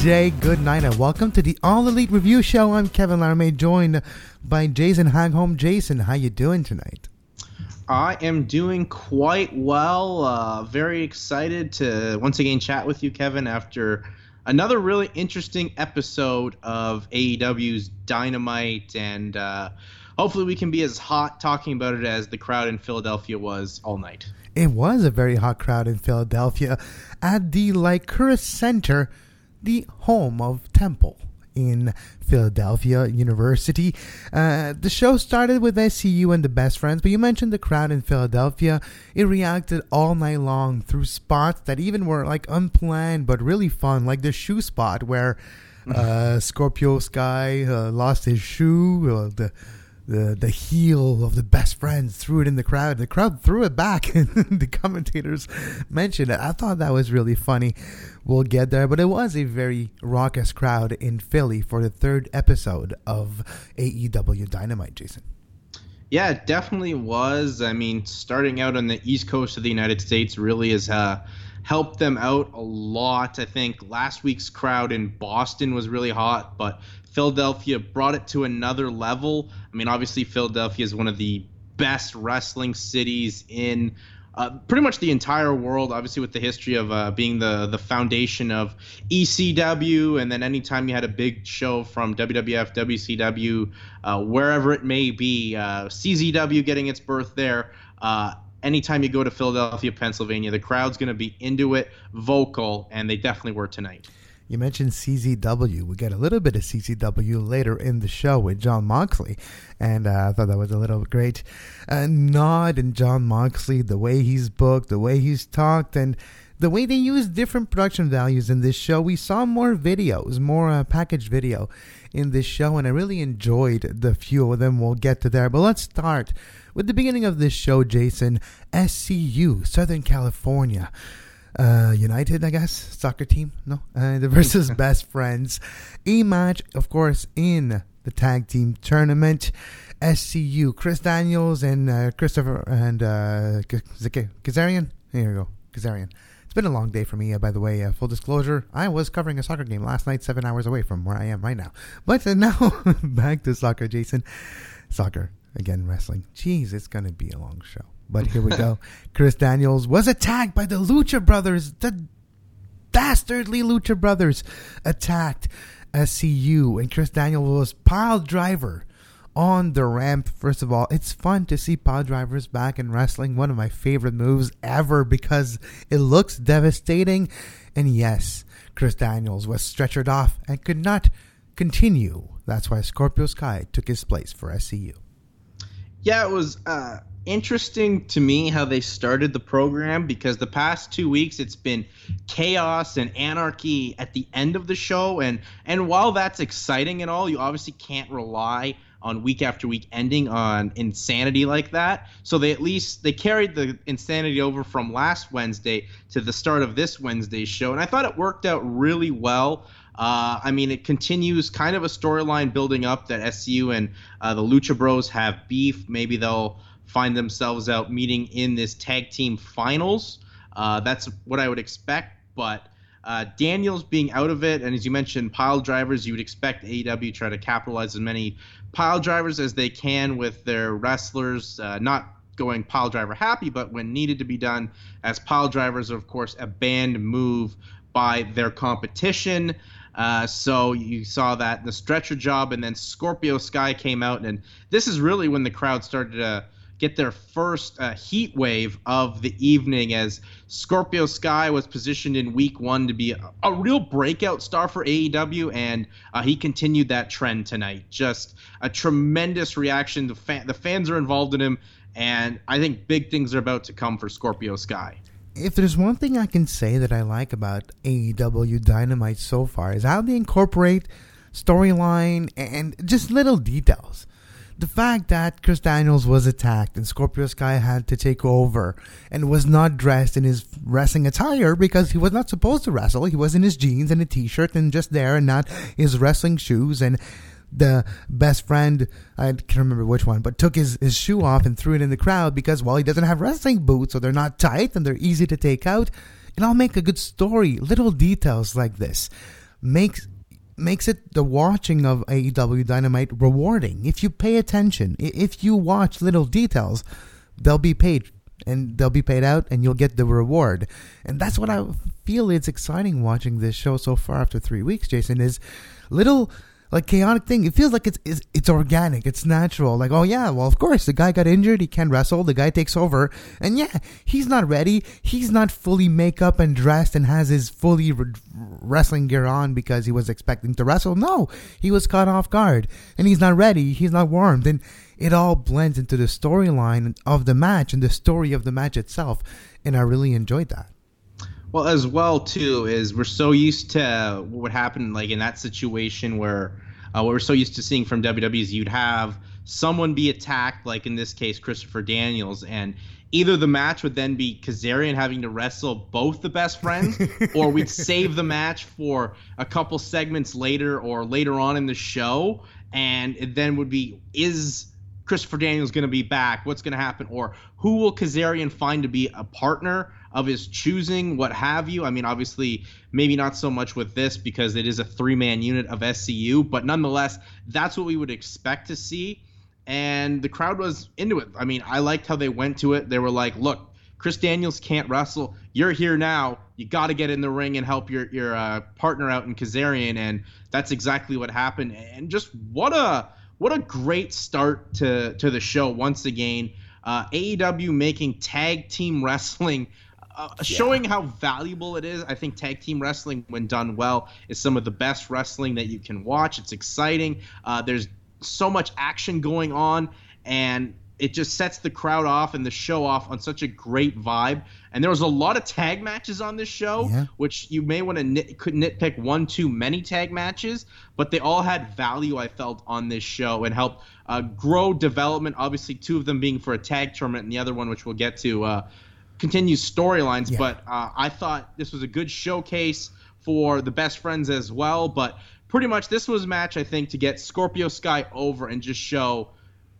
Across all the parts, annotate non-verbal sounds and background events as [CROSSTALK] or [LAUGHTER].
Good day, good night, and welcome to the All Elite Review Show. I'm Kevin Laramie, joined by Jason Hagholm. Jason, how you doing tonight? I am doing quite well. Uh, very excited to once again chat with you, Kevin, after another really interesting episode of AEW's Dynamite, and uh, hopefully we can be as hot talking about it as the crowd in Philadelphia was all night. It was a very hot crowd in Philadelphia at the Liacouras Center the home of Temple in Philadelphia University. Uh, the show started with SCU and the Best Friends, but you mentioned the crowd in Philadelphia. It reacted all night long through spots that even were like unplanned but really fun, like the shoe spot where uh, [LAUGHS] Scorpio Sky uh, lost his shoe. Uh, the the the heel of the best friends threw it in the crowd. The crowd threw it back, and [LAUGHS] the commentators mentioned it. I thought that was really funny. We'll get there, but it was a very raucous crowd in Philly for the third episode of AEW Dynamite. Jason. Yeah, it definitely was. I mean, starting out on the East Coast of the United States really has uh, helped them out a lot. I think last week's crowd in Boston was really hot, but Philadelphia brought it to another level. I mean, obviously, Philadelphia is one of the best wrestling cities in uh, pretty much the entire world. Obviously, with the history of uh, being the the foundation of ECW, and then anytime you had a big show from WWF, WCW, uh, wherever it may be, uh, CZW getting its birth there. Anytime you go to Philadelphia, Pennsylvania, the crowd's going to be into it, vocal, and they definitely were tonight. You mentioned CZW. We get a little bit of CZW later in the show with John Moxley, and uh, I thought that was a little great uh, nod in John Moxley, the way he's booked, the way he's talked, and the way they use different production values in this show. We saw more videos, more uh, packaged video in this show, and I really enjoyed the few of them. We'll get to there, but let's start with the beginning of this show, Jason. SCU, Southern California uh, United, I guess, soccer team. No, uh, [LAUGHS] the versus best friends. A match, of course, in the tag team tournament. SCU, Chris Daniels and uh, Christopher and uh, Kazarian. Here we go, Kazarian. It's been a long day for me, uh, by the way. Uh, full disclosure, I was covering a soccer game last night, seven hours away from where I am right now. But uh, [LAUGHS] now, back to soccer, Jason. Soccer, again, wrestling. Jeez, it's going to be a long show. But here we go. [LAUGHS] Chris Daniels was attacked by the Lucha Brothers. The dastardly Lucha Brothers attacked SCU, and Chris Daniels was pile driver on the ramp. First of all, it's fun to see pile drivers back in wrestling. One of my favorite moves ever because it looks devastating. And yes, Chris Daniels was stretchered off and could not continue. That's why Scorpio Sky took his place for SCU. Yeah, it was. Uh, interesting to me how they started the program because the past two weeks it's been chaos and anarchy at the end of the show. And and while that's exciting and all you obviously can't rely on week after week ending on insanity like that. So they at least they carried the insanity over from last wednesday to the start of this wednesday's show. And i thought it worked out really well uh, I mean, it continues kind of a storyline building up that SCU and uh, the Lucha Bros have beef. Maybe they'll find themselves out meeting in this tag team finals. Uh, that's what I would expect, but uh, Daniels being out of it, and as you mentioned, pile drivers, you would expect AEW try to capitalize as many pile drivers as they can with their wrestlers, uh, not going pile driver happy, but when needed to be done, as pile drivers are, of course, a banned move by their competition. Uh, so you saw that the stretcher job, and then Scorpio Sky came out, and this is really when the crowd started to get their first uh, heat wave of the evening as Scorpio Sky was positioned in week one to be a, a real breakout star for AEW, and uh, he continued that trend tonight. Just a tremendous reaction. The, the fans are involved in him, and I think big things are about to come for Scorpio Sky. If there's one thing I can say that I like about AEW Dynamite so far is how they incorporate storyline and just little details the fact that Chris Daniels was attacked and Scorpio Sky had to take over and was not dressed in his wrestling attire because he was not supposed to wrestle. He was in his jeans and a t-shirt and just there and not his wrestling shoes and the best friend, I can't remember which one, but took his, his shoe off and threw it in the crowd because, well, he doesn't have wrestling boots, so they're not tight and they're easy to take out. And I'll make a good story. Little details like this makes makes it the watching of AEW Dynamite rewarding. If you pay attention, if you watch little details, they'll be paid and they'll be paid out and you'll get the reward. And that's what I feel it's exciting watching this show so far after 3 weeks, Jason is little like chaotic thing. It feels like it's, it's it's organic, it's natural. Like, oh yeah, well of course the guy got injured, he can't wrestle. The guy takes over, and yeah, he's not ready. He's not fully makeup and dressed and has his fully re- wrestling gear on because he was expecting to wrestle. No, he was caught off guard, and he's not ready. He's not warmed, and it all blends into the storyline of the match and the story of the match itself. And I really enjoyed that. Well, as well too is we're so used to what happened like in that situation where uh, what we're so used to seeing from WWE is you'd have someone be attacked, like in this case Christopher Daniels, and either the match would then be Kazarian having to wrestle both the best friends, [LAUGHS] or we'd save the match for a couple segments later or later on in the show, and it then would be is Christopher Daniels going to be back? What's going to happen? Or who will Kazarian find to be a partner of his choosing? What have you? I mean, obviously, maybe not so much with this because it is a three man unit of SCU, but nonetheless, that's what we would expect to see. And the crowd was into it. I mean, I liked how they went to it. They were like, look, Chris Daniels can't wrestle. You're here now. You got to get in the ring and help your your uh, partner out in Kazarian, and that's exactly what happened. And just what a what a great start to to the show once again. Uh, AEW making tag team wrestling. Uh, yeah. Showing how valuable it is. I think tag team wrestling, when done well, is some of the best wrestling that you can watch. It's exciting. Uh, there's so much action going on, and it just sets the crowd off and the show off on such a great vibe. And there was a lot of tag matches on this show, yeah. which you may want to nit, could nitpick one too many tag matches, but they all had value. I felt on this show and helped uh, grow development. Obviously, two of them being for a tag tournament, and the other one, which we'll get to, uh, continues storylines. Yeah. But uh, I thought this was a good showcase for the best friends as well. But pretty much this was a match I think to get Scorpio Sky over and just show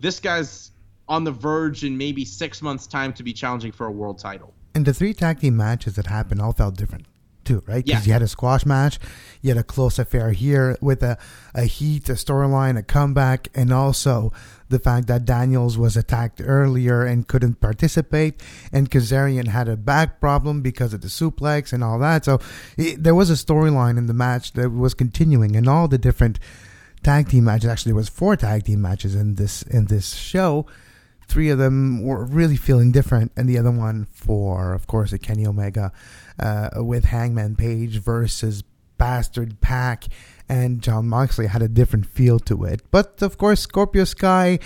this guy's on the verge in maybe six months' time to be challenging for a world title. And the three tag team matches that happened all felt different too, right? Because yeah. you had a squash match, you had a close affair here with a, a heat, a storyline, a comeback, and also the fact that Daniels was attacked earlier and couldn't participate, and Kazarian had a back problem because of the suplex and all that. So it, there was a storyline in the match that was continuing, and all the different tag team matches. Actually, there was four tag team matches in this in this show three of them were really feeling different, and the other one for, of course, a Kenny Omega uh, with Hangman Page versus Bastard Pac, and John Moxley had a different feel to it. But of course, Scorpio Sky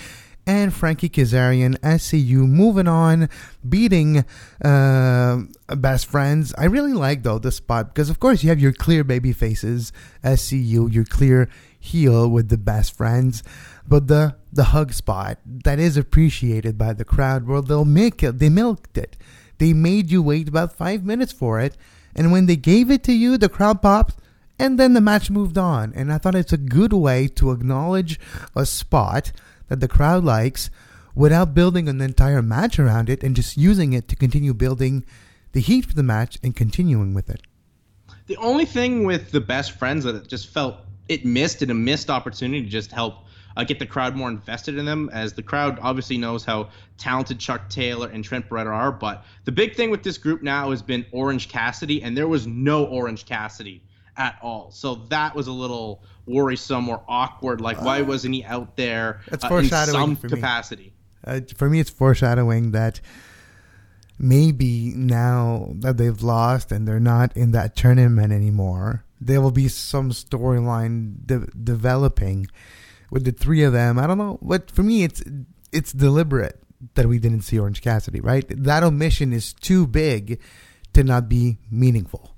and Frankie Kazarian, SCU, moving on, beating uh, best friends. I really like though the spot because of course you have your clear baby faces, SCU, your clear heel with the best friends. But the the hug spot that is appreciated by the crowd, well, they'll make it. They milked it. They made you wait about five minutes for it, and when they gave it to you, the crowd popped, and then the match moved on. And I thought it's a good way to acknowledge a spot that the crowd likes without building an entire match around it and just using it to continue building the heat for the match and continuing with it. The only thing with the best friends that it just felt it missed and a missed opportunity to just help uh, get the crowd more invested in them, as the crowd obviously knows how talented Chuck Taylor and Trent Beretta are. But the big thing with this group now has been Orange Cassidy, and there was no Orange Cassidy at all. So that was a little worrisome or awkward. Like, why uh, wasn't he out there uh, in some capacity? Uh, for me, it's foreshadowing that maybe now that they've lost and they're not in that tournament anymore, there will be some storyline de- developing with the three of them. I don't know, but for me, it's it's deliberate that we didn't see Orange Cassidy. Right, that omission is too big to not be meaningful.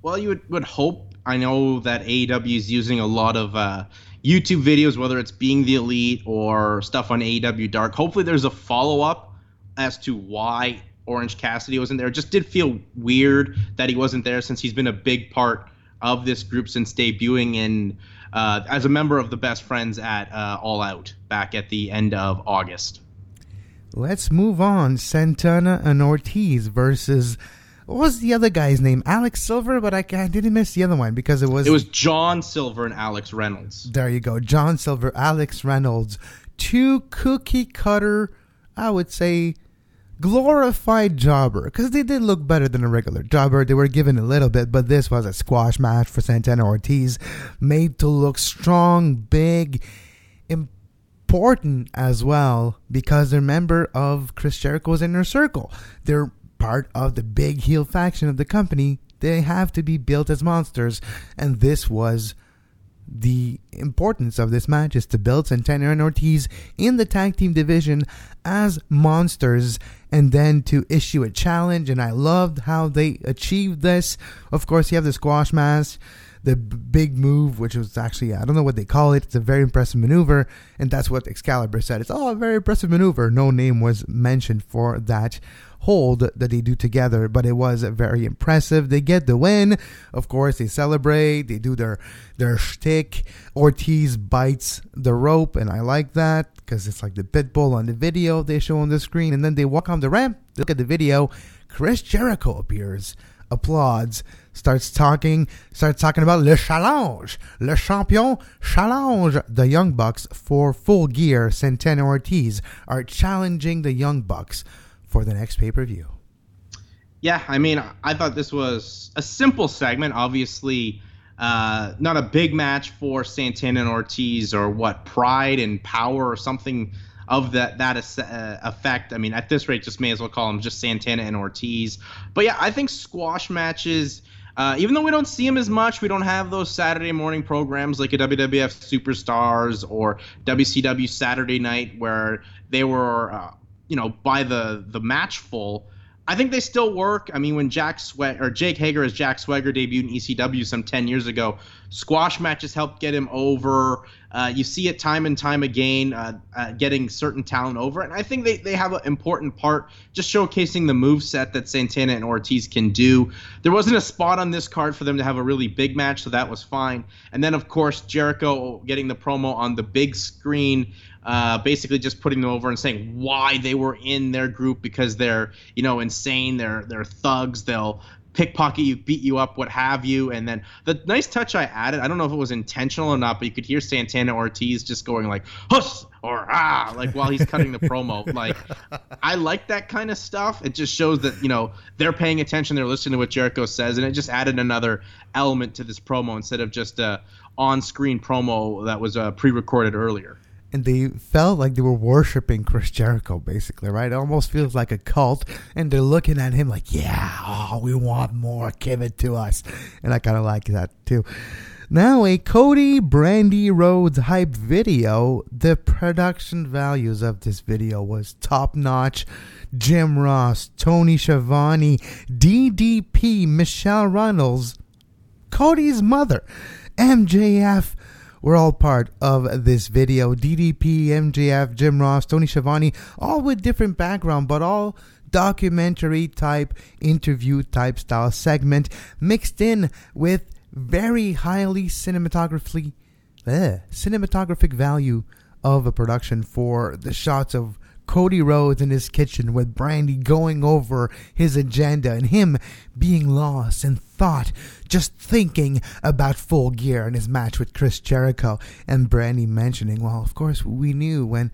Well, you would, would hope. I know that AEW is using a lot of uh, YouTube videos, whether it's being the elite or stuff on AEW Dark. Hopefully, there's a follow up as to why Orange Cassidy wasn't there. It just did feel weird that he wasn't there since he's been a big part of this group since debuting in uh, as a member of the best friends at uh, All Out back at the end of August. Let's move on. Santana and Ortiz versus what was the other guy's name? Alex Silver, but I, I didn't miss the other one because it was It was John Silver and Alex Reynolds. there you go, John Silver, Alex Reynolds, two cookie cutter, I would say, glorified jobber because they did look better than a regular jobber. They were given a little bit, but this was a squash match for Santana Ortiz, made to look strong, big, important as well because they're member of Chris Jericho's inner circle. They're part of the big heel faction of the company. They have to be built as monsters, and this was the importance of this match is to build Santana and Ortiz in the tag team division as monsters and then to issue a challenge. And I loved how they achieved this. Of course, you have the squash match, the big move, which was actually, I don't know what they call it. It's a very impressive maneuver. And that's what Excalibur said. It's, oh, a very impressive maneuver. No name was mentioned for that hold that they do together, but it was very impressive. They get the win. Of course, they celebrate. They do their their shtick. Ortiz bites the rope, and I like that because it's like the pit bull on the video they show on the screen, and then they walk on the ramp. They Look at the video. Chris Jericho appears, applauds, starts talking, starts talking about Le Challenge, Le Champion Challenge. The Young Bucks for full gear. Santana Ortiz are challenging the Young Bucks for the next pay per view. Yeah, I mean, I thought this was a simple segment. Obviously, uh, not a big match for Santana and Ortiz or what Pride and Power or something of that that uh, effect. I mean, at this rate, just may as well call them just Santana and Ortiz. But yeah, I think squash matches. Uh, even though we don't see them as much, we don't have those Saturday morning programs like a WWF Superstars or WCW Saturday Night where they were uh, you know by the the match full. I think they still work. I mean, when Jack Sweat or Jake Hager as Jack Swagger debuted in ECW some 10 years ago, squash matches helped get him over. Uh, you see it time and time again, uh, uh, getting certain talent over. And I think they, they have an important part just showcasing the move set that Santana and Ortiz can do. There wasn't a spot on this card for them to have a really big match, so that was fine. And then, of course, Jericho getting the promo on the big screen uh, basically just putting them over and saying why they were in their group because they're you know insane, they're they're thugs, they'll pickpocket you, beat you up, what have you. And then the nice touch I added, I don't know if it was intentional or not, but you could hear Santana Ortiz just going like "huss" or "ah" like while he's cutting the promo. [LAUGHS] Like I like that kind of stuff. It just shows that you know they're paying attention, they're listening to what Jericho says, and it just added another element to this promo instead of just a on-screen promo that was uh, pre-recorded earlier and they felt like they were worshiping Chris Jericho, basically, right? It almost feels like a cult, and they're looking at him like, yeah, oh, we want more, give it to us. And I kind of like that too. Now, a Cody Brandi Rhodes hype video. The production values of this video was top notch. Jim Ross, Tony Schiavone, DDP, Michelle Runnels, Cody's mother, MJF, we're all part of this video. DDP, MJF, Jim Ross, Tony Schiavone, all with different background, but all documentary type, interview type style segment mixed in with very highly cinematographically, eh, cinematographic value of a production for the shots of Cody Rhodes in his kitchen with Brandi going over his agenda and him being lost in thought, just thinking about full gear and his match with Chris Jericho, and Brandi mentioning, well, of course, we knew when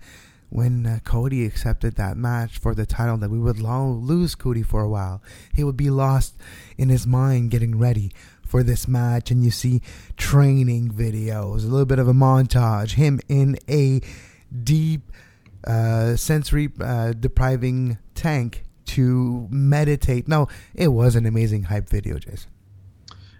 when uh, Cody accepted that match for the title that we would lo- lose Cody for a while. He would be lost in his mind getting ready for this match, and you see training videos, a little bit of a montage, him in a deep uh, sensory uh, depriving tank to meditate. No, it was an amazing hype video, Jason.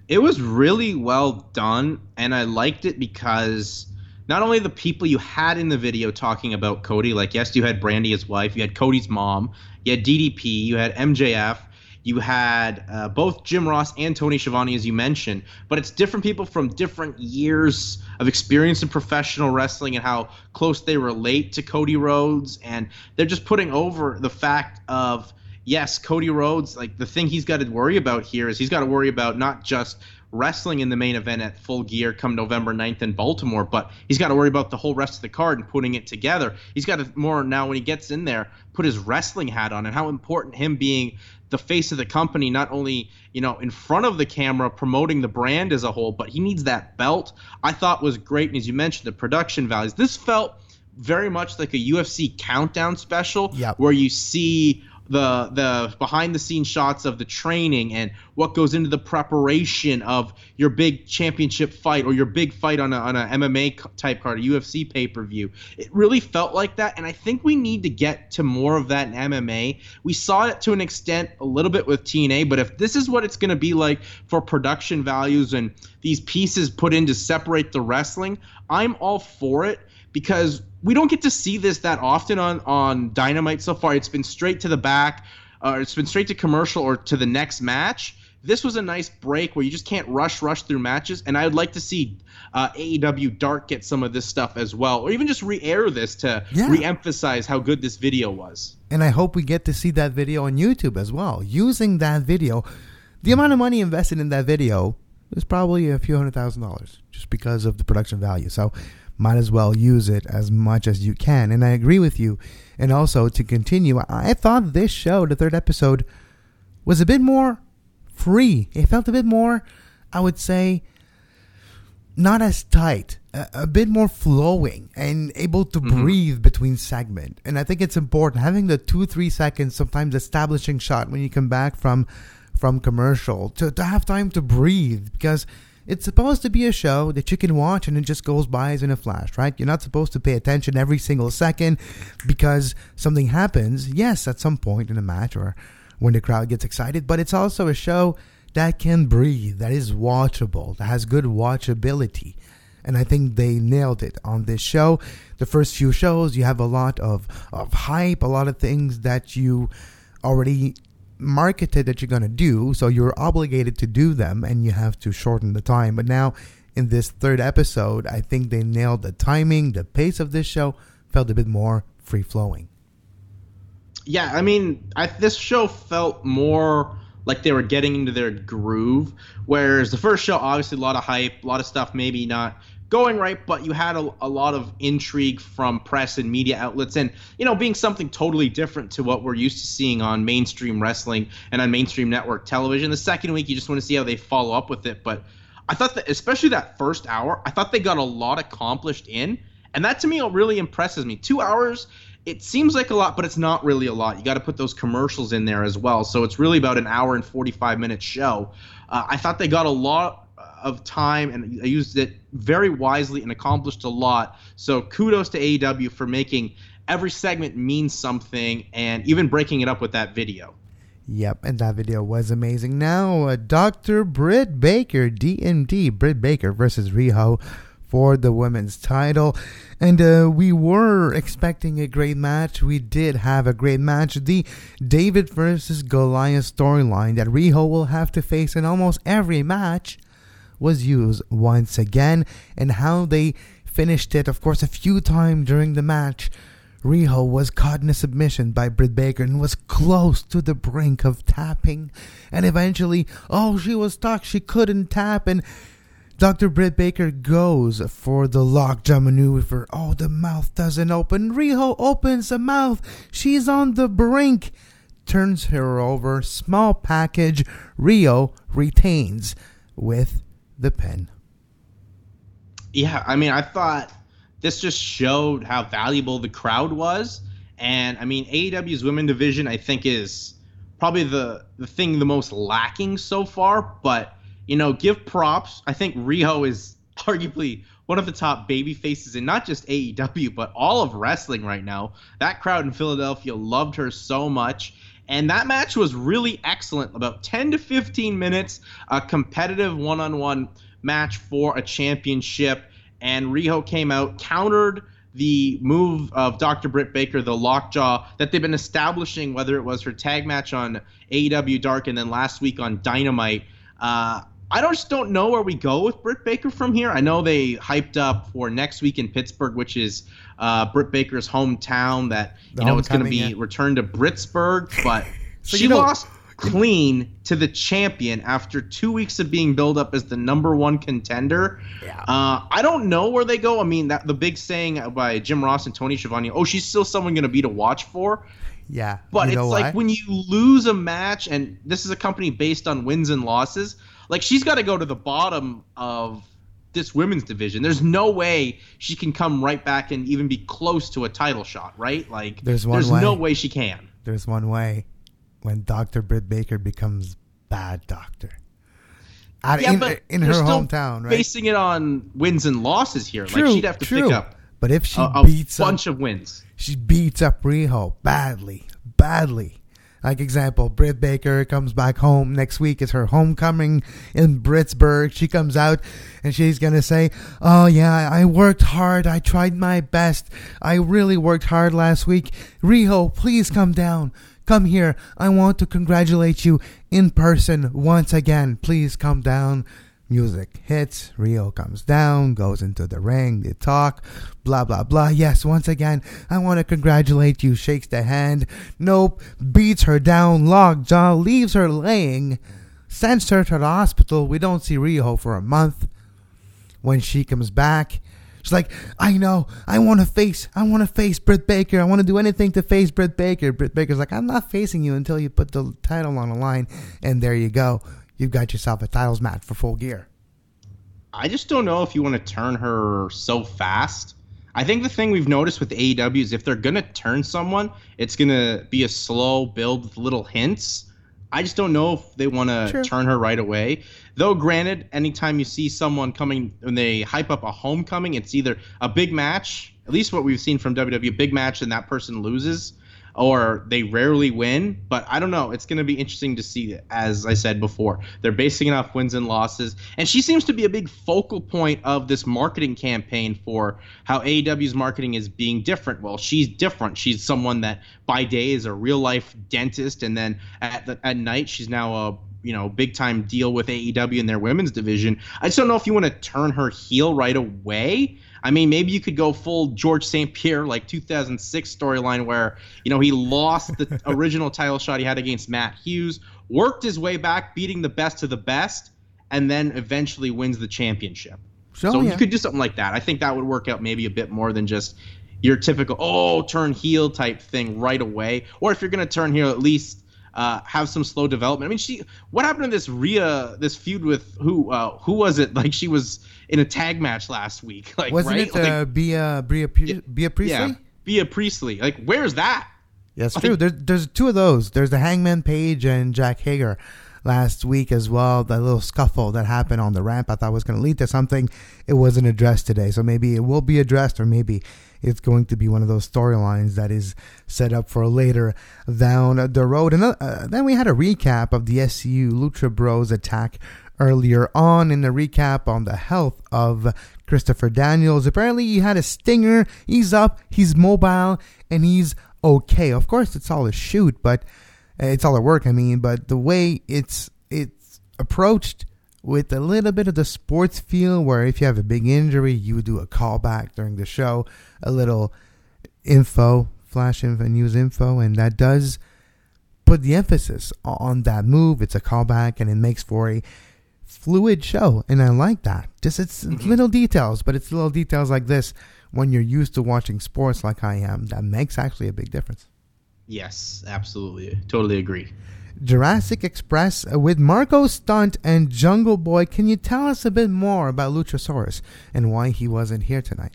It was really well done, and I liked it because not only the people you had in the video talking about Cody, like yes, you had Brandi, his wife, you had Cody's mom, you had DDP, you had MJF, you had uh, both Jim Ross and Tony Schiavone, as you mentioned, but it's different people from different years of experience in professional wrestling and how close they relate to Cody Rhodes, and they're just putting over the fact of yes, Cody Rhodes, like the thing he's got to worry about here is he's got to worry about not just wrestling in the main event at full gear come November 9th in Baltimore, but he's got to worry about the whole rest of the card and putting it together. He's got to more now when he gets in there, put his wrestling hat on and how important him being the face of the company, not only, you know, in front of the camera promoting the brand as a whole, but he needs that belt. I thought was great. And as you mentioned, the production values. This felt very much like a UFC countdown special yep. where you see the the behind the scenes shots of the training and what goes into the preparation of your big championship fight or your big fight on a, on a MMA type card, a UFC pay per view. It really felt like that, and I think we need to get to more of that in MMA. We saw it to an extent a little bit with TNA, but if this is what it's going to be like for production values and these pieces put in to separate the wrestling, I'm all for it because we don't get to see this that often on on Dynamite so far. It's been straight to the back, or it's been straight to commercial or to the next match. This was a nice break where you just can't rush rush through matches, and I would like to see uh, AEW Dark get some of this stuff as well, or even just re-air this to yeah. re-emphasize how good this video was. And I hope we get to see that video on YouTube as well. Using that video, the amount of money invested in that video is probably a few hundred thousand dollars, just because of the production value. So might as well use it as much as you can. And I agree with you. And also to continue, I thought this show, the third episode, was a bit more free. It felt a bit more, I would say, not as tight, a, a bit more flowing and able to mm-hmm. breathe between segment. And I think it's important having the two, three seconds, sometimes establishing shot when you come back from from commercial to, to have time to breathe because it's supposed to be a show that you can watch and it just goes by as in a flash, right? You're not supposed to pay attention every single second because something happens, yes, at some point in a match or when the crowd gets excited, but it's also a show that can breathe, that is watchable, that has good watchability. And I think they nailed it on this show. The first few shows, you have a lot of, of hype, a lot of things that you already marketed that you're going to do, so you're obligated to do them and you have to shorten the time. But now, in this third episode, I think they nailed the timing, the pace of this show felt a bit more free flowing. Yeah, I mean, I, this show felt more like they were getting into their groove, whereas the first show, obviously, a lot of hype, a lot of stuff, maybe not going right, but you had a, a, lot of intrigue from press and media outlets, and you know, being something totally different to what we're used to seeing on mainstream wrestling and on mainstream network television. The second week, you just want to see how they follow up with it, but I thought that, especially that first hour, I thought they got a lot accomplished in, and that to me really impresses me. Two hours. It seems like a lot, but it's not really a lot. You got to put those commercials in there as well. So it's really about an hour and 45 minute show. Uh, I thought they got a lot of time and I used it very wisely and accomplished a lot. So kudos to AEW for making every segment mean something and even breaking it up with that video. Yep, and that video was amazing. Now, uh, Dr. Britt Baker, DMD, Britt Baker versus Riho for the women's title. And uh, we were expecting a great match. We did have a great match. The David versus Goliath storyline that Riho will have to face in almost every match was used once again and how they finished it, of course, a few times during the match. Riho was caught in a submission by Britt Baker and was close to the brink of tapping. And eventually, oh, she was stuck. She couldn't tap. And Dr. Britt Baker goes for the lockjaw maneuver. Oh, the mouth doesn't open. Riho opens the mouth. She's on the brink. Turns her over. Small package. Riho retains with the pen. Yeah, I mean, I thought this just showed how valuable the crowd was. And I mean, AEW's women division, I think, is probably the the thing the most lacking so far. But you know, give props. I think Riho is [LAUGHS] arguably one of the top baby faces in not just AEW but all of wrestling right now. That crowd in Philadelphia loved her so much. And that match was really excellent. About 10 to 15 minutes, a competitive one on one match for a championship. And Riho came out, countered the move of Dr. Britt Baker, the lockjaw that they've been establishing, whether it was her tag match on AEW Dark and then last week on Dynamite. Uh, I just don't know where we go with Britt Baker from here. I know they hyped up for next week in Pittsburgh, which is uh, Britt Baker's hometown. That you the know it's going to be yeah. returned to Britsburg, [LAUGHS] but So she lost clean to the champion after two weeks of being billed up as the number one contender. Yeah. Uh, I don't know where they go. I mean, that the big saying by Jim Ross and Tony Schiavone, oh, she's still someone going to be to watch for. Yeah. But it's like when you lose a match, and this is a company based on wins and losses, like she's got to go to the bottom of this women's division. There's no way she can come right back and even be close to a title shot, right? Like there's, there's way. no way she can. There's one way when Dr. Britt Baker becomes bad doctor. Yeah, in, but in her hometown, right? Basing it on wins and losses here. True, like she'd have to true. pick up but if she a, a beats bunch up, of wins, she beats up Riho badly, badly. Like example, Britt Baker comes back home next week. It's her homecoming in Britsburg. She comes out and she's gonna say, "Oh yeah, I worked hard. I tried my best. I really worked hard last week. Riho, please come down. Come here. I want to congratulate you in person once again. Please come down." Music hits, Riho comes down, goes into the ring, they talk, blah blah blah. Yes, once again, I want to congratulate you, shakes the hand. Nope, beats her down, lockjaw, leaves her laying, sends her to the hospital. We don't see Riho for a month. When she comes back, she's like, I know, I want to face, I want to face Britt Baker. I want to do anything to face Britt Baker. Britt Baker's like, I'm not facing you until you put the title on the line. And there you go you've got yourself a titles match for full gear. I just don't know if you want to turn her so fast. I think the thing we've noticed with AEW is if they're gonna turn someone, it's gonna be a slow build with little hints. I just don't know if they want to turn her right away. Though, granted, anytime you see someone coming when they hype up a homecoming, it's either a big match, at least what we've seen from WWE, a big match, and that person loses, or they rarely win. But I don't know. It's going to be interesting to see. As I said before, they're basing it off wins and losses, and she seems to be a big focal point of this marketing campaign for how AEW's marketing is being different. Well, she's different. She's someone that by day is a real life dentist, and then at the, at night she's now a you know big time deal with AEW in their women's division. I just don't know if you want to turn her heel right away I mean, maybe you could go full George St. Pierre, like 2006 storyline where, you know, he lost the [LAUGHS] original title shot he had against Matt Hughes, worked his way back, beating the best of the best, and then eventually wins the championship. So, so yeah. you could do something like that. I think that would work out maybe a bit more than just your typical, oh, turn heel type thing right away. Or if you're going to turn heel, at least uh, have some slow development. I mean, she what happened to this Rhea this feud with who uh, who was it? [LAUGHS] Like she was in a tag match last week. Like wasn't right? it uh, like, Bea Bea, Bea, Bea Priestley? Yeah, Bea Priestley. Like where's that? Yeah, it's like, true. There's there's two of those. There's the Hangman Page and Jack Hager last week as well. That little scuffle that happened on the ramp, I thought was going to lead to something. It wasn't addressed today, so maybe it will be addressed, or maybe it's going to be one of those storylines that is set up for later down the road. And uh, then we had a recap of the SCU Lucha Bros attack earlier on in the recap on the health of Christopher Daniels. Apparently, he had a stinger. He's up, he's mobile, and he's okay. Of course, it's all a shoot, but uh, it's all a work. I mean, but the way it's it's approached with a little bit of the sports feel where if you have a big injury, you do a callback during the show, a little info, flash info, news info, and that does put the emphasis on that move. It's a callback and it makes for a fluid show, and I like that. Just it's mm-hmm. little details, but it's little details like this when you're used to watching sports like I am that makes actually a big difference. Yes, absolutely. Totally agree. Jurassic Express with Marco Stunt and Jungle Boy. Can you tell us a bit more about Luchasaurus and why he wasn't here tonight?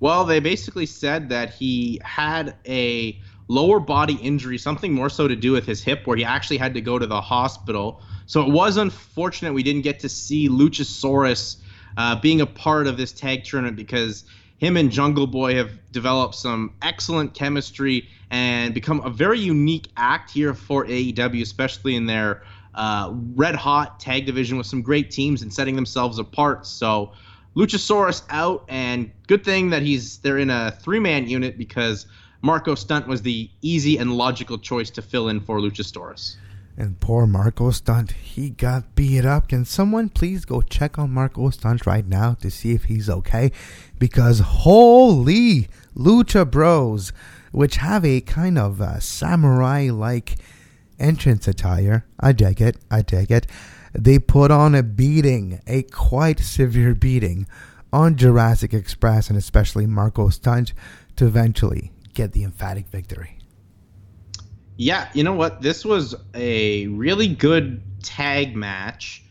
Well, they basically said that he had a lower body injury, something more so to do with his hip, where he actually had to go to the hospital. So it was unfortunate we didn't get to see Luchasaurus uh, being a part of this tag tournament because him and Jungle Boy have developed some excellent chemistry and become a very unique act here for AEW, especially in their uh, red hot tag division with some great teams and setting themselves apart. So Luchasaurus out, and good thing that he's they're in a three man unit because Marco Stunt was the easy and logical choice to fill in for Luchasaurus. And poor Marco Stunt, he got beat up. Can someone please go check on Marco Stunt right now to see if he's okay? Because holy Lucha Bros, which have a kind of uh, samurai like entrance attire. I dig it. I dig it. They put on a beating, a quite severe beating, on Jurassic Express and especially Marco Stunt to eventually get the emphatic victory. Yeah, you know what? This was a really good tag match.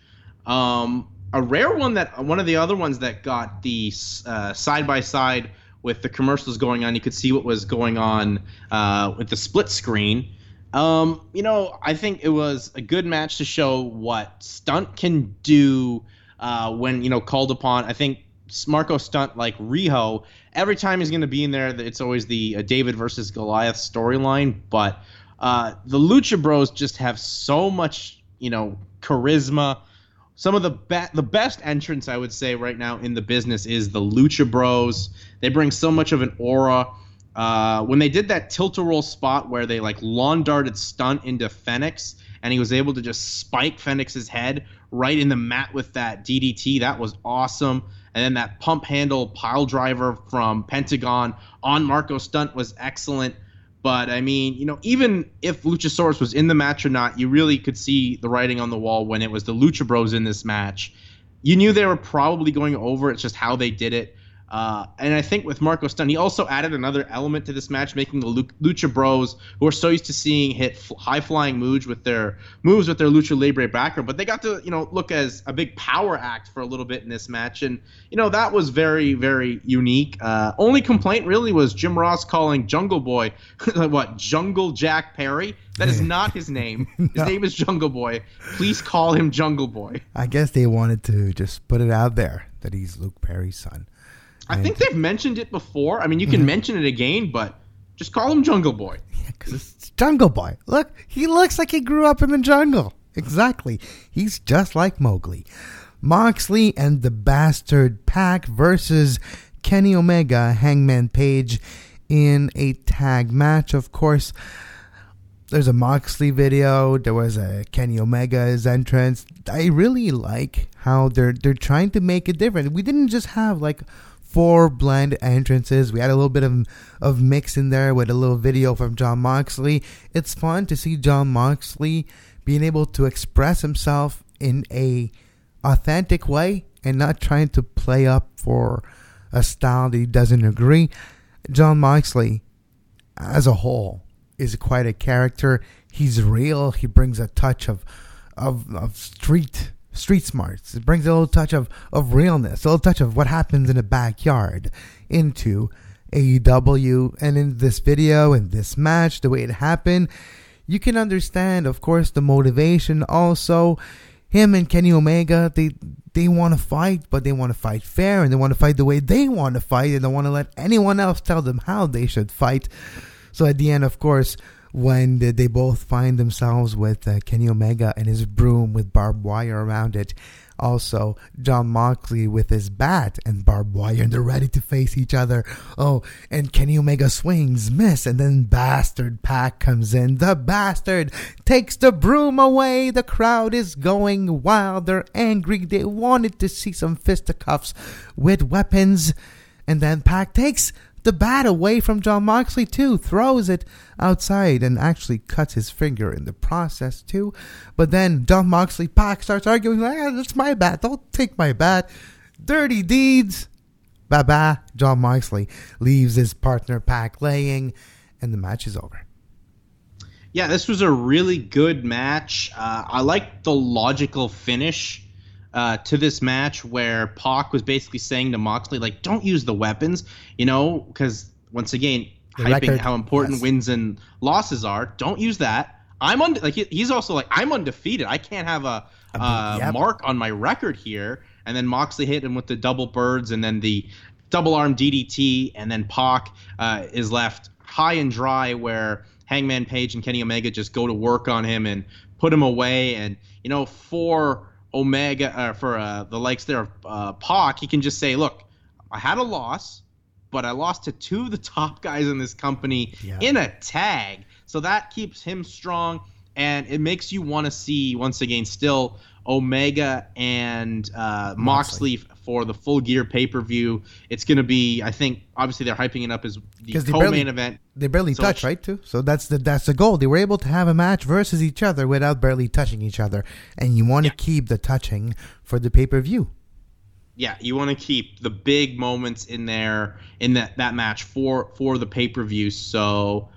Um, a rare one that one of the other ones that got the side by side with the commercials going on. You could see what was going on uh, with the split screen. Um, you know, I think it was a good match to show what Stunt can do uh, when you know called upon. I think Marco Stunt like Riho. Every time he's going to be in there, it's always the uh, David versus Goliath storyline. But uh, the Lucha Bros just have so much, you know, charisma some of the be- the best entrance I would say right now in the business is the Lucha Bros. They bring so much of an aura. Uh, when they did that tilt a whirl spot where they like lawn darted stunt into Fenix and he was able to just spike Fenix's head right in the mat with that DDT, that was awesome. And then that pump handle pile driver from Pentagon on Marco Stunt was excellent. But I mean, you know, even if Luchasaurus was in the match or not, you really could see the writing on the wall when it was the Lucha Bros in this match. You knew they were probably going over. It's just how they did it. Uh, and I think with Marco Stunt, he also added another element to this match, making the Lucha Bros, who are so used to seeing hit high flying moves with their moves with their Lucha Libre background, but they got to you know look as a big power act for a little bit in this match, and you know that was very very unique. Uh, only complaint really was Jim Ross calling Jungle Boy [LAUGHS] what Jungle Jack Perry. That is [LAUGHS] not his name. [LAUGHS] His no. name is Jungle Boy. Please call him Jungle Boy. I guess they wanted to just put it out there that he's Luke Perry's son. I think they've mentioned it before. I mean, you can mm-hmm. mention it again, but just call him Jungle Boy. [LAUGHS] Yeah, because it's Jungle Boy. Look, he looks like he grew up in the jungle. Exactly. He's just like Mowgli. Moxley and the Bastard Pac versus Kenny Omega, Hangman Page in a tag match. Of course, there's a Moxley video. There was a Kenny Omega's entrance. I really like how they're they're trying to make it different. We didn't just have like four blind entrances. We had a little bit of of mix in there with a little video from John Moxley. It's fun to see John Moxley being able to express himself in a authentic way and not trying to play up for a style that he doesn't agree. John Moxley, as a whole, is quite a character. He's real. He brings a touch of of, of street street smarts. It brings a little touch of, of realness, a little touch of what happens in a backyard into AEW. And in this video, in this match, the way it happened, you can understand, of course, the motivation. Also, him and Kenny Omega, they they want to fight, but they want to fight fair, and they want to fight the way they want to fight, They don't want to let anyone else tell them how they should fight. So at the end, of course, when they both find themselves with uh, Kenny Omega and his broom with barbed wire around it. Also, John Moxley with his bat and barbed wire, and they're ready to face each other. Oh, and Kenny Omega swings, miss, and then Bastard Pac comes in. The bastard takes the broom away. The crowd is going wild. They're angry. They wanted to see some fisticuffs with weapons. And then Pac takes the bat away from John Moxley too, throws it outside and actually cuts his finger in the process too. But then John Moxley Pac starts arguing like, ah, "That's my bat. Don't take my bat. Dirty deeds." Bye bye. Jon Moxley leaves his partner Pac laying, and the match is over. Yeah, this was a really good match. Uh, I like the logical finish uh, to this match where Pac was basically saying to Moxley, like, don't use the weapons, you know, because once again, the hyping record, how important yes. wins and losses are. Don't use that. I'm on like he's also like I'm undefeated. I can't have a, a yep. mark on my record here. And then Moxley hit him with the double birds and then the double arm DDT, and then Pac uh, is left high and dry where Hangman Page and Kenny Omega just go to work on him and put him away. And you know for Omega uh, for uh, the likes there of uh, Pac, he can just say, "Look, I had a loss, but I lost to two of the [LAUGHS] top guys in this company in a tag, so that keeps him strong." and it makes you want to see once again still Omega and uh, Moxley. Moxley for the full gear pay per view. It's going to be, I think, obviously they're hyping it up as the co main event. They barely so touch, right? Too. So that's the that's the goal. They were able to have a match versus each other without barely touching each other, and you want to yeah. keep the touching for the pay per view. Yeah, you want to keep the big moments in there in that that match for for the pay per view. So.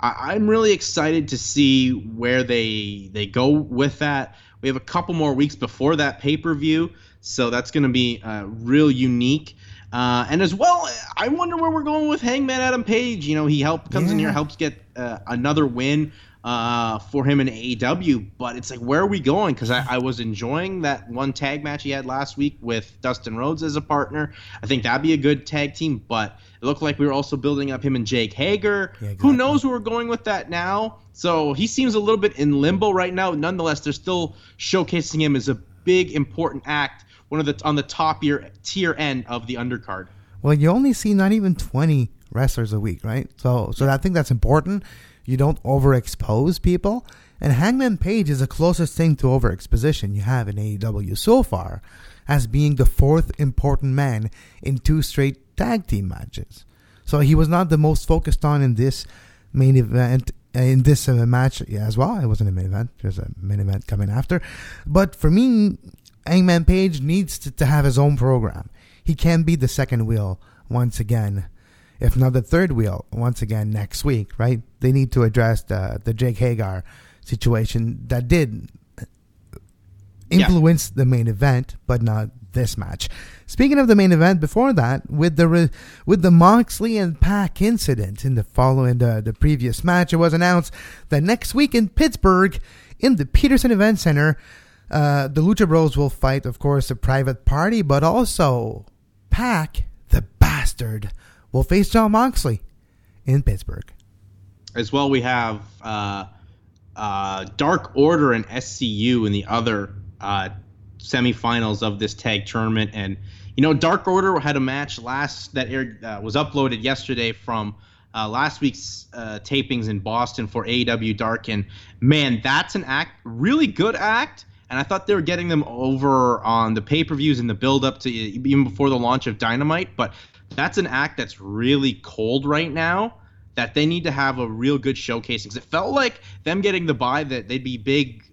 I, I'm really excited to see where they they go with that. We have a couple more weeks before that pay per view, so that's going to be uh, real unique. Uh, and as well, I wonder where we're going with Hangman Adam Page. You know, he help comes yeah. in here, helps get uh, another win uh, for him in AEW. But it's like, where are we going? Because I, I, was enjoying that one tag match he had last week with Dustin Rhodes as a partner. I think that'd be a good tag team. But it looked like we were also building up him and Jake Hager. Yeah, exactly. Who knows where we're going with that now? So he seems a little bit in limbo right now. Nonetheless, they're still showcasing him as a big important act, one of the on the top tier tier end of the undercard. Well, you only see not even twenty wrestlers a week, right? So, so I think that's important. You don't overexpose people, and Hangman Page is the closest thing to overexposition you have in AEW so far, as being the fourth important man in two straight tag team matches. So he was not the most focused on in this main event in this uh, match as well. It wasn't a main event. There's a main event coming after. But for me, Hangman Page needs to, to have his own program. He can be the second wheel once again, if not the third wheel once again next week, right? They need to address the, the Jake Hager situation that did influence yeah. the main event, but not this match. Speaking of the main event, before that, with the with the Moxley and Pac incident in the following the, the previous match, it was announced that next week in Pittsburgh, in the Petersen Event Center, uh, the Lucha Bros will fight, of course, a private party, but also Pac, the bastard, will face Jon Moxley in Pittsburgh. As well, we have uh, uh, Dark Order and SCU in the other uh, semifinals of this tag tournament. And you know, Dark Order had a match last that aired uh, was uploaded yesterday from uh, last week's uh, tapings in Boston for AEW Dark, and man, that's an act, really good act. And I thought they were getting them over on the pay per views and the build up to even before the launch of Dynamite, but that's an act that's really cold right now. That they need to have a real good showcasing. Because it felt like them getting the bye that they'd be big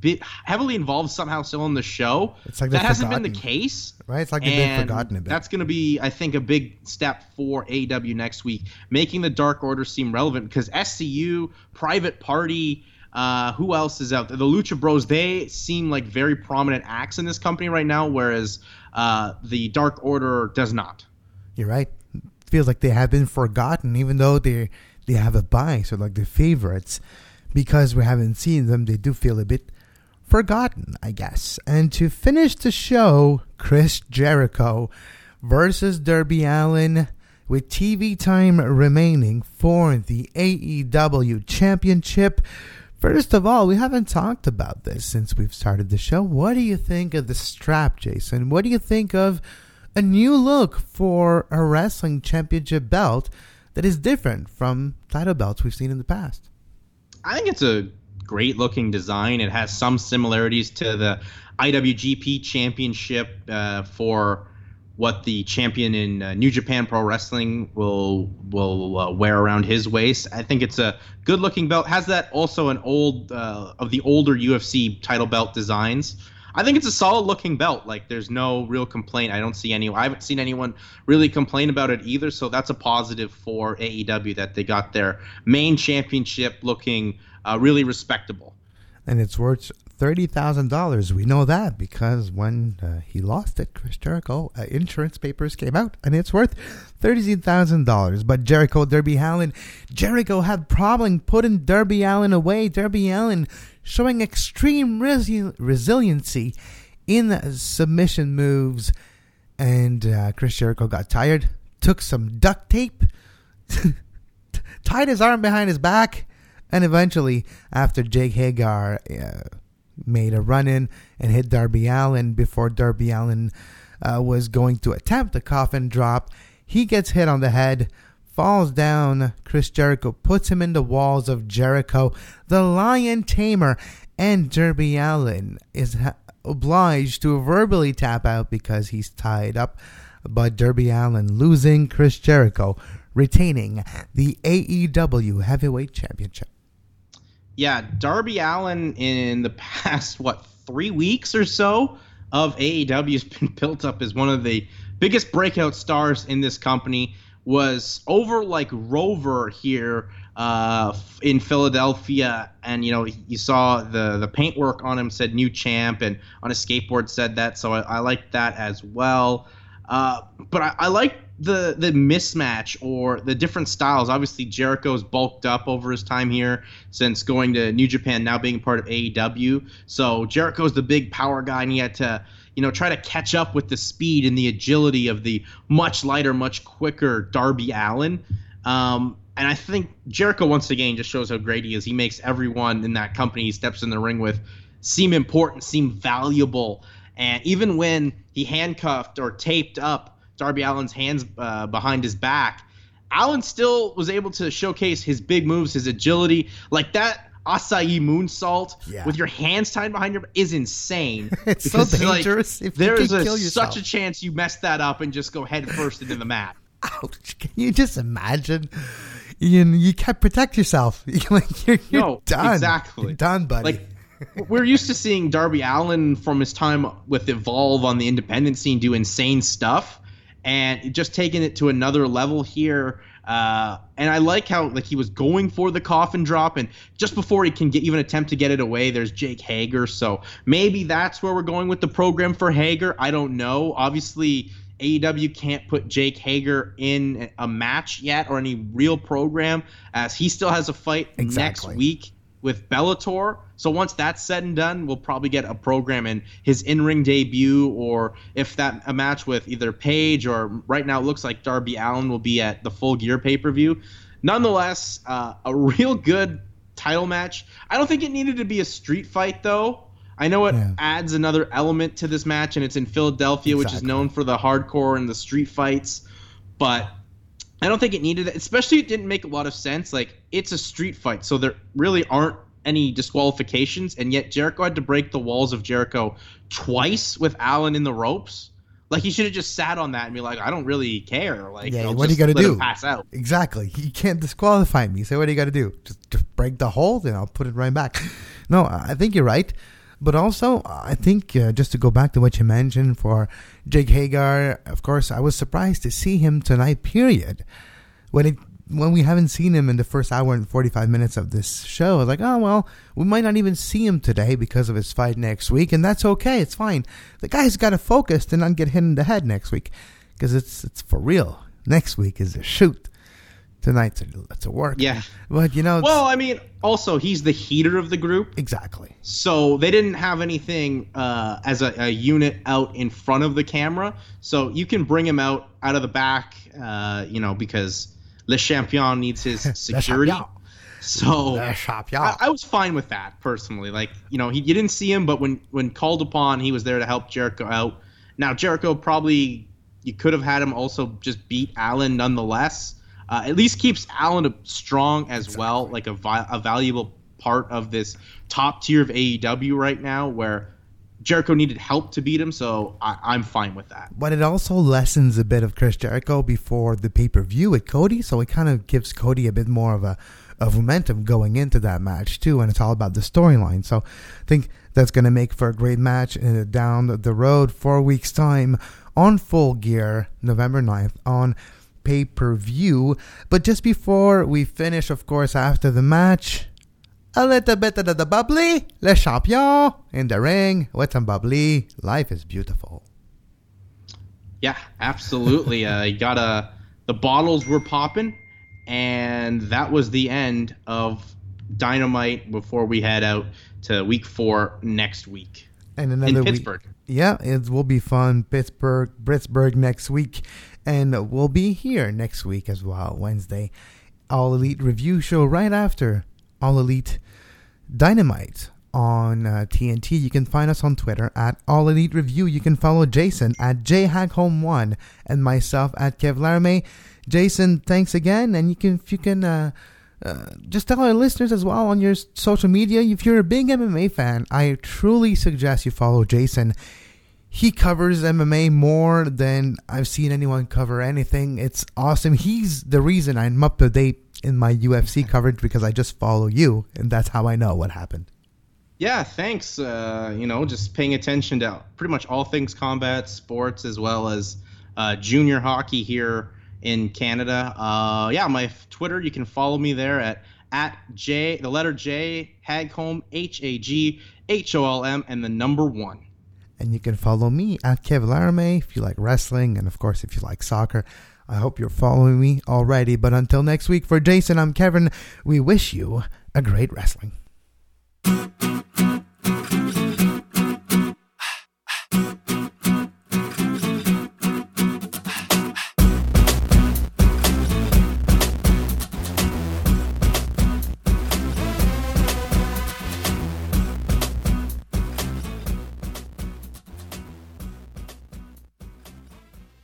be heavily involved somehow still in the show. It's like that hasn't been the case, right? It's like they've forgotten a bit. That's going to be, I think, a big step for AW next week, making the Dark Order seem relevant because SCU, Private Party, uh, who else is out there? The Lucha Bros. They seem like very prominent acts in this company right now, whereas uh, the Dark Order does not. You're right. Feels like they have been forgotten, even though they they have a bias or like the favorites. Because we haven't seen them, they do feel a bit forgotten, I guess. And to finish the show, Chris Jericho versus Darby Allin with TV time remaining for the AEW Championship. First of all, we haven't talked about this since we've started the show. What do you think of the strap, Jason? What do you think of a new look for a wrestling championship belt that is different from title belts we've seen in the past? I think it's a great looking design. It has some similarities to the IWGP Championship uh, for what the champion in uh, New Japan Pro Wrestling will will uh, wear around his waist. I think it's a good looking belt. Has that also an old uh, of the older UFC title belt designs. I think it's a solid looking belt. Like there's no real complaint. I don't see any. I haven't seen anyone really complain about it either. So that's a positive for AEW that they got their main championship looking uh, really respectable. And it's worth thirty thousand dollars. We know that because when uh, he lost it, Chris Jericho, uh, insurance papers came out, and it's worth thirty thousand dollars. But Jericho, Darby Allin, Jericho had problem putting Darby Allin away. Darby Allin showing extreme resi- resiliency in submission moves, and uh, Chris Jericho got tired, took some duct tape, [LAUGHS] tied his arm behind his back and eventually, after Jake Hager uh, made a run in and hit Darby Allin before Darby Allin uh, was going to attempt a coffin drop, he gets hit on the head, falls down. Chris Jericho puts him in the walls of Jericho. The Lion Tamer and Darby Allin is ha- obliged to verbally tap out because he's tied up. But Darby Allin losing Chris Jericho, retaining the AEW Heavyweight Championship. Yeah, Darby Allin in the [LAUGHS] past, what, three weeks or so of AEW has been [LAUGHS] built up as one of the biggest breakout stars in this company. Was over like Rover here uh, in Philadelphia, and you know you saw the the paintwork on him said "new champ," and on his skateboard said that, so I, I like that as well. Uh, but I, I like the the mismatch or the different styles. Obviously, Jericho's bulked up over his time here since going to New Japan, now being part of AEW. So Jericho's the big power guy, and he had to you know try to catch up with the speed and the agility of the much lighter, much quicker Darby Allin. Um, and I think Jericho once again just shows how great he is. He makes everyone in that company he steps in the ring with seem important, seem valuable. And even when he handcuffed or taped up Darby Allin's hands uh, behind his back, Allin still was able to showcase his big moves, his agility, like that Asai moonsault Yeah. with your hands tied behind your is insane. [LAUGHS] It's so like, dangerous if you There's can a, such a chance you mess that up and just go head first into the mat. Ouch! Can you just imagine? You, you can't protect yourself. [LAUGHS] like you're, you're No, done. exactly. You're done, buddy. Like we're used to seeing Darby Allin from his time with Evolve on the independent scene do insane stuff, and just taking it to another level here. Uh, and I like how like he was going for the coffin drop, and just before he can get even attempt to get it away, there's Jake Hager. So maybe that's where we're going with the program for Hager. I don't know. Obviously, AEW can't put Jake Hager in a match yet or any real program, as he still has a fight Exactly. next week with Bellator. So once that's said and done, we'll probably get a program in his in-ring debut, or if that a match with either Page or right now it looks like Darby Allin will be at the Full Gear pay-per-view. Nonetheless, uh, a real good title match. I don't think it needed to be a street fight though. I know it Yeah. adds another element to this match, and it's in Philadelphia, which is known for the hardcore and the street fights. But I don't think it needed it, especially it didn't make a lot of sense. Like it's a street fight, so there really aren't any disqualifications, and yet Jericho had to break the walls of Jericho twice with Allin in the ropes. Like he should have just sat on that and be like, I don't really care. Like, Yeah, what do you gotta do? Pass out. Exactly. You can't disqualify me. So what do you got to do? Just, just break the hold and I'll put it right back. No, I think you're right. But also, I think uh, just to go back to what you mentioned for Jake Hager, of course, I was surprised to see him tonight. Period. When it when we haven't seen him in the first hour and 45 minutes of this show, I was like, oh, well, we might not even see him today because of his fight next week, and that's okay. It's fine. The guy's got to focus to not get hit in the head next week because it's, it's for real. Next week is a shoot. Tonight's a, it's a work. Yeah. But, you know, Well, I mean, also he's the heater of the group. exactly. So they didn't have anything uh, as a, a unit out in front of the camera. So you can bring him out out of the back, uh, you know, because Le Champion needs his [LAUGHS] security. So Le Champion. I, I was fine with that personally. Like, you know, he, you didn't see him, but when when called upon, he was there to help Jericho out. Now Jericho probably you could have had him also just beat Allin nonetheless. Uh, at least keeps Allin strong as well, like a, vi- a valuable part of this top tier of AEW right now, where Jericho needed help to beat him. So I, I'm fine with that. But it also lessens a bit of Chris Jericho before the pay per view with Cody, so it kind of gives Cody a bit more of a of momentum going into that match too, and it's all about the storyline. So I think that's going to make for a great match uh, down the road four weeks time on Full Gear, November 9th on pay per view. But just before we finish, of course, after the match. A little bit of the bubbly, Le Champion in the ring with some bubbly. Life is beautiful. Yeah, absolutely. uh, you got a the bottles were popping, and that was the end of Dynamite before we head out to Week Four next week And in another week. Yeah, it will be fun. Pittsburgh, Pittsburgh next week, and we'll be here next week as well. Wednesday, All Elite review show right after All Elite Dynamite on uh, TNT. You can find us on Twitter at All Elite Review. You can follow Jason at JHagholm1 and myself at Kev. Jason, thanks again. And you can, if you can, uh, uh, just tell our listeners as well on your social media. If you're a big MMA fan, I truly suggest you follow Jason. He covers MMA more than I've seen anyone cover anything. It's awesome. He's the reason I'm up to date in my UFC coverage because I just follow you, and that's how I know what happened. Yeah, thanks. Uh, you know, just paying attention to pretty much all things combat sports as well as uh, junior hockey here in Canada. Uh, yeah, my Twitter, you can follow me there at at J, the letter J, Hagholm, H A G H O L M, and the number one. And you can follow me at Kev Laramie if you like wrestling, and of course, if you like soccer. I hope you're following me already. But until next week, for Jason, I'm Kevin. We wish you a great wrestling.